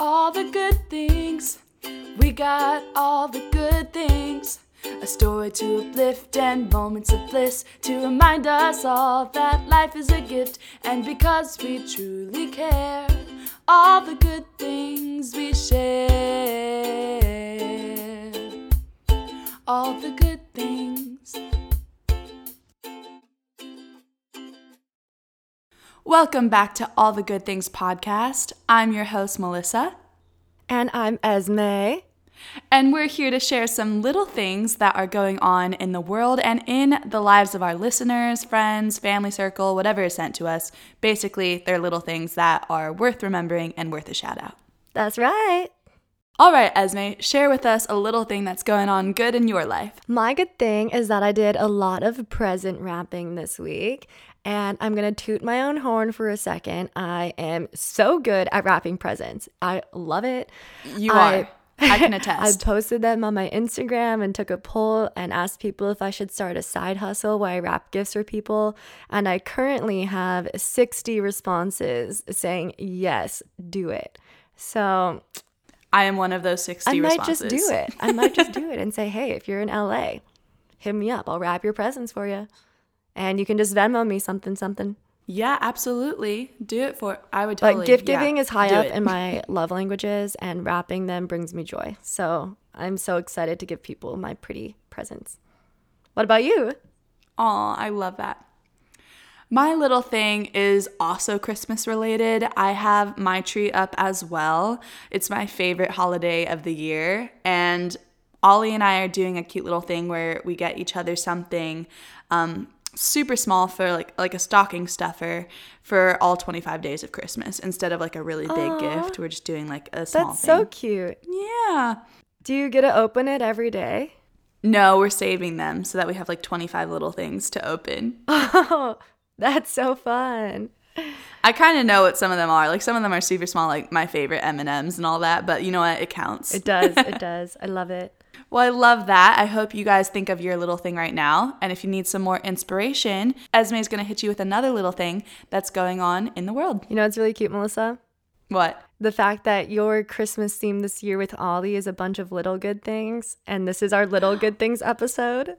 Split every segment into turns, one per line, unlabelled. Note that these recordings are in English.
all the good things. We got all the good things. A story to uplift and moments of bliss to remind us all that life is a gift. And because we truly care, all the good things we share. All the good things. Welcome back to All the Good Things podcast. I'm your host, Melissa.
And I'm Esme.
And we're here to share some little things that are going on in the world and in the lives of our listeners, friends, family circle, whatever is sent to us. Basically, they're little things that are worth remembering and worth a shout out.
That's right.
All right, Esme, share with us a little thing that's going on good in your life.
My good thing is that I did a lot of present wrapping this week. And I'm gonna toot my own horn for a second. I am so good at wrapping presents. I love it.
You
I-
are. I can attest.
I posted them on my Instagram and took a poll and asked people if I should start a side hustle where I wrap gifts for people. And I currently have 60 responses saying, yes, do it. So
I am one of those 60
I might
responses.
just do it. I might just do it and say, hey, if you're in LA, hit me up. I'll wrap your presents for you. And you can just Venmo me something, something.
Yeah, absolutely. Do it for I would totally
But gift
yeah,
giving is high up
it.
in my love languages, and wrapping them brings me joy. So I'm so excited to give people my pretty presents. What about you?
Aw, I love that. My little thing is also Christmas related. I have my tree up as well. It's my favorite holiday of the year. And Ollie and I are doing a cute little thing where we get each other something um, super small for like like a stocking stuffer for all 25 days of Christmas instead of like a really big
Aw.
gift. We're just doing like a small
That's so cute.
yeah.
Do you get to open it every day?
No, we're saving them so that we have like 25 little things to open.
Oh, that's so fun.
I kind of know what some of them are. Like some of them are super small, like my favorite M and M's and all that. But you know what? It counts.
It does. It does. I love it.
Well, I love that. I hope you guys think of your little thing right now. And if you need some more inspiration, Esme is going to hit you with another little thing that's going on in the world.
You know what's really cute, Melissa?
What?
The fact that your Christmas theme this year with Ollie is a bunch of little good things, and this is our little good things episode.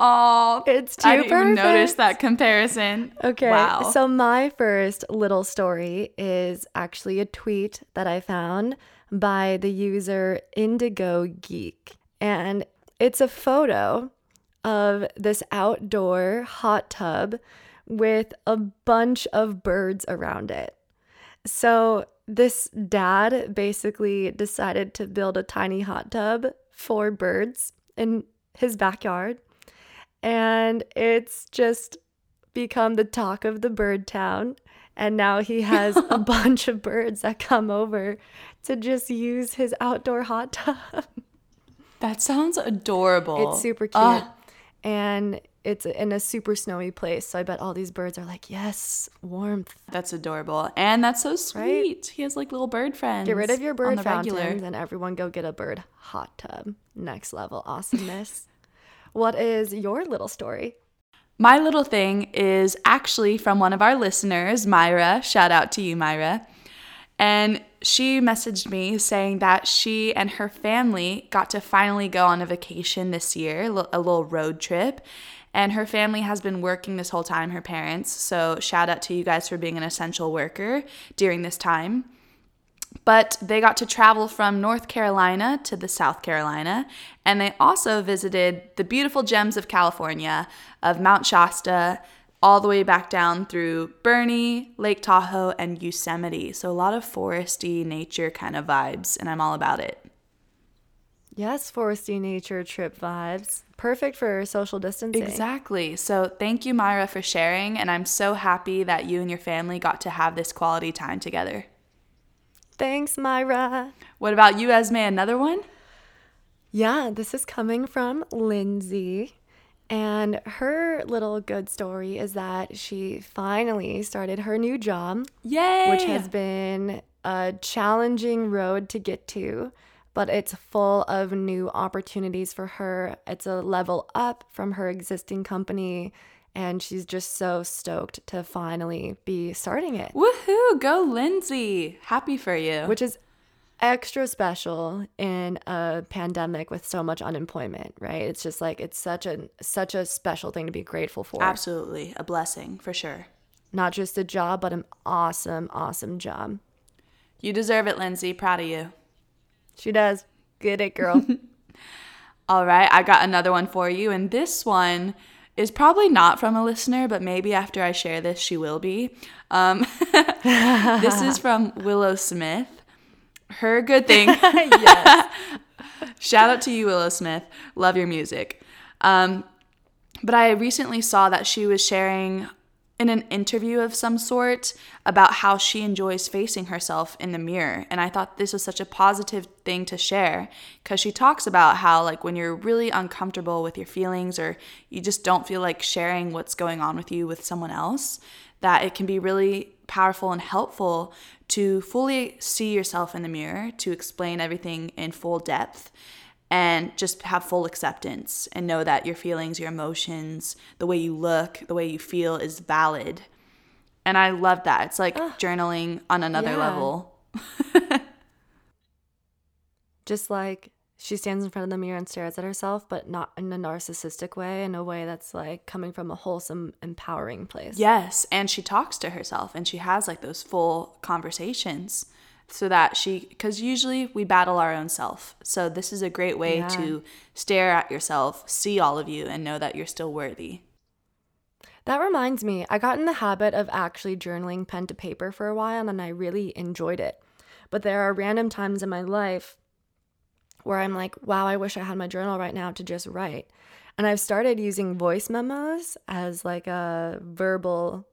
Oh,
It's too perfect.
I didn't even notice that comparison.
Okay.
Wow.
So my first little story is actually a tweet that I found by the user Indigo Geek. And it's a photo of this outdoor hot tub with a bunch of birds around it. So this dad basically decided to build a tiny hot tub for birds in his backyard. And it's just become the talk of the bird town. And now he has a bunch of birds that come over to just use his outdoor hot tub.
that sounds adorable.
It's super cute.
Ah,
And it's in a super snowy place. So I bet all these birds are like, yes, warmth.
that's adorable, and that's so sweet. He has like little bird friends.
Get rid of your bird fountains
regular.
and everyone go get a bird hot tub. Next level awesomeness. what is your little story?
My little thing is actually from one of our listeners, Myra. Shout out to you, Myra. And she messaged me saying that she and her family got to finally go on a vacation this year, a little road trip. And her family has been working this whole time, her parents. So, shout out to you guys for being an essential worker during this time. But they got to travel from North Carolina to the South Carolina, and they also visited the beautiful gems of California, of Mount Shasta, all the way back down through Burney, Lake Tahoe, and Yosemite. So a lot of foresty nature kind of vibes, and I'm all about it.
Yes, foresty nature trip vibes. Perfect for social distancing.
Exactly. So thank you, Myra, for sharing, and I'm so happy that you and your family got to have this quality time together.
Thanks, Myra.
What about you, Esme? Another one?
Yeah, this is coming from Lindsay. And her little good story is that she finally started her new job,
Yay!
which has been a challenging road to get to, but it's full of new opportunities for her. It's a level up from her existing company, and she's just so stoked to finally be starting it,
Woohoo! Go, Lindsay! Happy for you.
which is extra special in a pandemic with so much unemployment, right? It's just like it's such a such a special thing to be grateful for.
Absolutely. A blessing for sure.
Not just a job, but an awesome, awesome job.
You deserve it, Lindsay. Proud of you.
She does. Get it, girl.
All right, I got another one for you, and this one is probably not from a listener, but maybe after I share this, she will be. Um, this is from Willow Smith. Her good thing.
yes.
Shout out to you, Willow Smith. Love your music. Um, but I recently saw that she was sharing in an interview of some sort about how she enjoys facing herself in the mirror. And I thought this was such a positive thing to share because she talks about how, like, when you're really uncomfortable with your feelings or you just don't feel like sharing what's going on with you with someone else, that it can be really powerful and helpful to fully see yourself in the mirror, to explain everything in full depth and just have full acceptance and know that your feelings, your emotions, the way you look, the way you feel is valid. And I love that. It's like journaling on another
yeah.
level.
just like she stands in front of the mirror and stares at herself, but not in a narcissistic way, in a way that's like coming from a wholesome, empowering place.
Yes. And she talks to herself and she has like those full conversations so that she because usually we battle our own self so this is a great way
Yeah.
to stare at yourself see all of you and know that you're still worthy
That reminds me, I got in the habit of actually journaling pen to paper for a while and I really enjoyed it. But there are random times in my life where I'm like, wow, I wish I had my journal right now to just write. And I've started using voice memos as like a verbal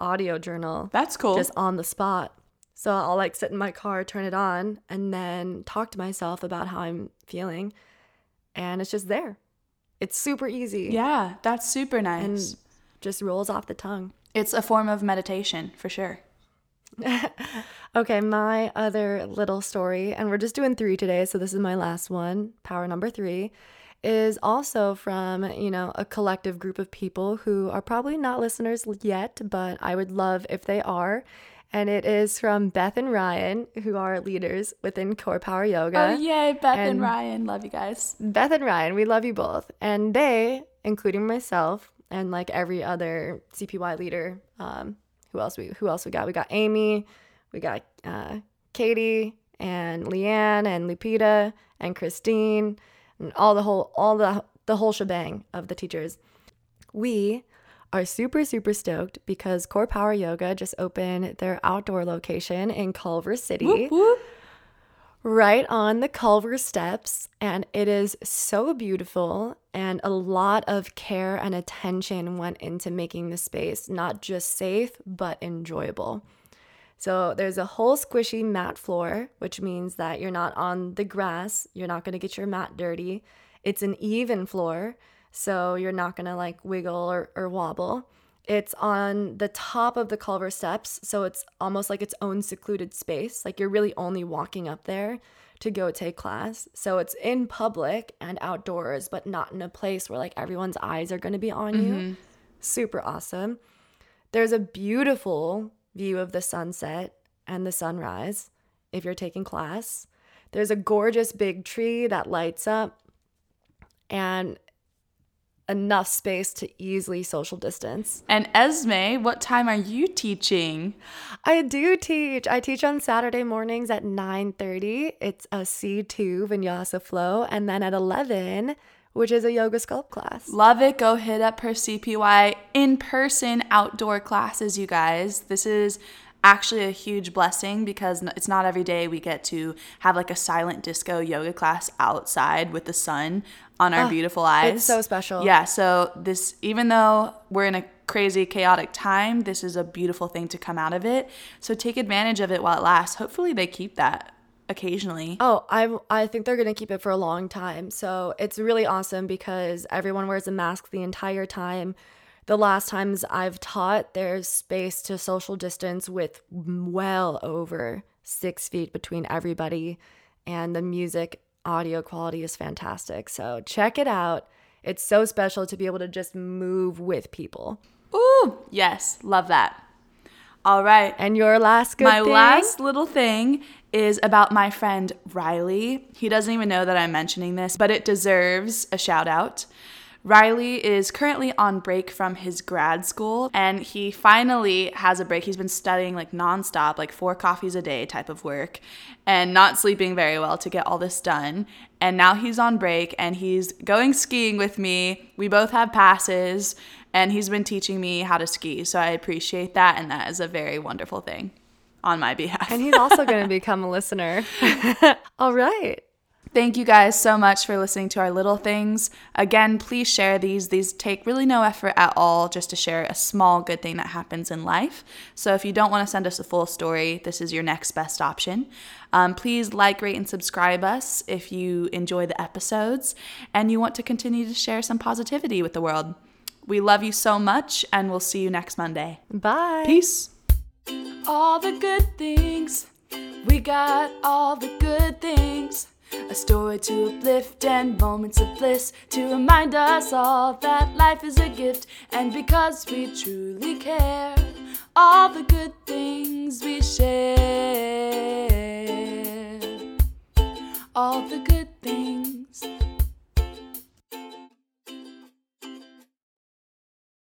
audio journal
that's cool
just on the spot. So I'll like sit in my car, turn it on, and then talk to myself about how I'm feeling. And it's just there. It's super easy.
yeah that's super nice
And just rolls off the tongue.
it's a form of meditation for sure
Okay, my other little story, and we're just doing three today, so this is my last one, power number three, is also from, you know, a collective group of people who are probably not listeners yet, but I would love if they are. And it is from Beth and Ryan, who are leaders within Core Power Yoga.
oh yay beth and,
and-
ryan love you guys
Beth and Ryan, we love you both. And they, including myself and like every other CPY leader, um, who else we who else we got? We got Amy, we got uh, Katie and Leanne and Lupita and Christine and all the whole all the the whole shebang of the teachers. We are super super stoked because Core Power Yoga just opened their outdoor location in Culver City
Whoop, whoop.
right on the Culver steps, and it is so beautiful. And a lot of care and attention went into making the space not just safe, but enjoyable. So there's a whole squishy mat floor, which means that you're not on the grass, you're not gonna get your mat dirty. It's an even floor, so you're not gonna like wiggle or, or wobble. It's on the top of the Culver steps, so it's almost like its own secluded space. Like you're really only walking up there to go take class. So it's in public and outdoors, but not in a place where like everyone's eyes are gonna be on you. Mm-hmm. Super awesome. There's a beautiful view of the sunset and the sunrise if you're taking class. There's a gorgeous big tree that lights up and enough space to easily social distance.
and esme what time are you teaching
I do teach. I teach on Saturday mornings at 9:30. It's a C2 Vinyasa flow and then at 11, which is a yoga sculpt class.
Love it. Go hit up her CPY in person outdoor classes, you guys. This is actually a huge blessing because it's not every day we get to have like a silent disco yoga class outside with the sun on our ah, beautiful eyes.
it's so special.
Yeah, so this even though we're in a crazy chaotic time, this is a beautiful thing to come out of it. So take advantage of it while it lasts. Hopefully they keep that occasionally.
Oh, I I think they're gonna keep it for a long time. So it's really awesome because everyone wears a mask the entire time. The last times I've taught, there's space to social distance with well over six feet between everybody, and the music audio quality is fantastic. So check it out. It's so special to be able to just move with people.
Ooh, yes, love that. All right.
And your last good
my
thing?
last little thing is about my friend Riley. He doesn't even know that I'm mentioning this, but it deserves a shout out. Riley is currently on break from his grad school and he finally has a break. He's been studying like nonstop, like four coffees a day type of work, and not sleeping very well to get all this done. And now he's on break and he's going skiing with me. We both have passes and he's been teaching me how to ski. So I appreciate that and that is a very wonderful thing on my behalf.
And he's also going to become a listener. All right.
Thank you guys so much for listening to our little things. Again, please share these. These take really no effort at all just to share a small good thing that happens in life. So if you don't want to send us a full story, this is your next best option. Um, please like, rate, and subscribe us if you enjoy the episodes and you want to continue to share some positivity with the world. We love you so much, and we'll see you next Monday.
Bye.
Peace. All the good things. We got all the good things. A story to uplift and moments of bliss to remind us all that life is a gift. And because we truly care, all the good things we share. All the good things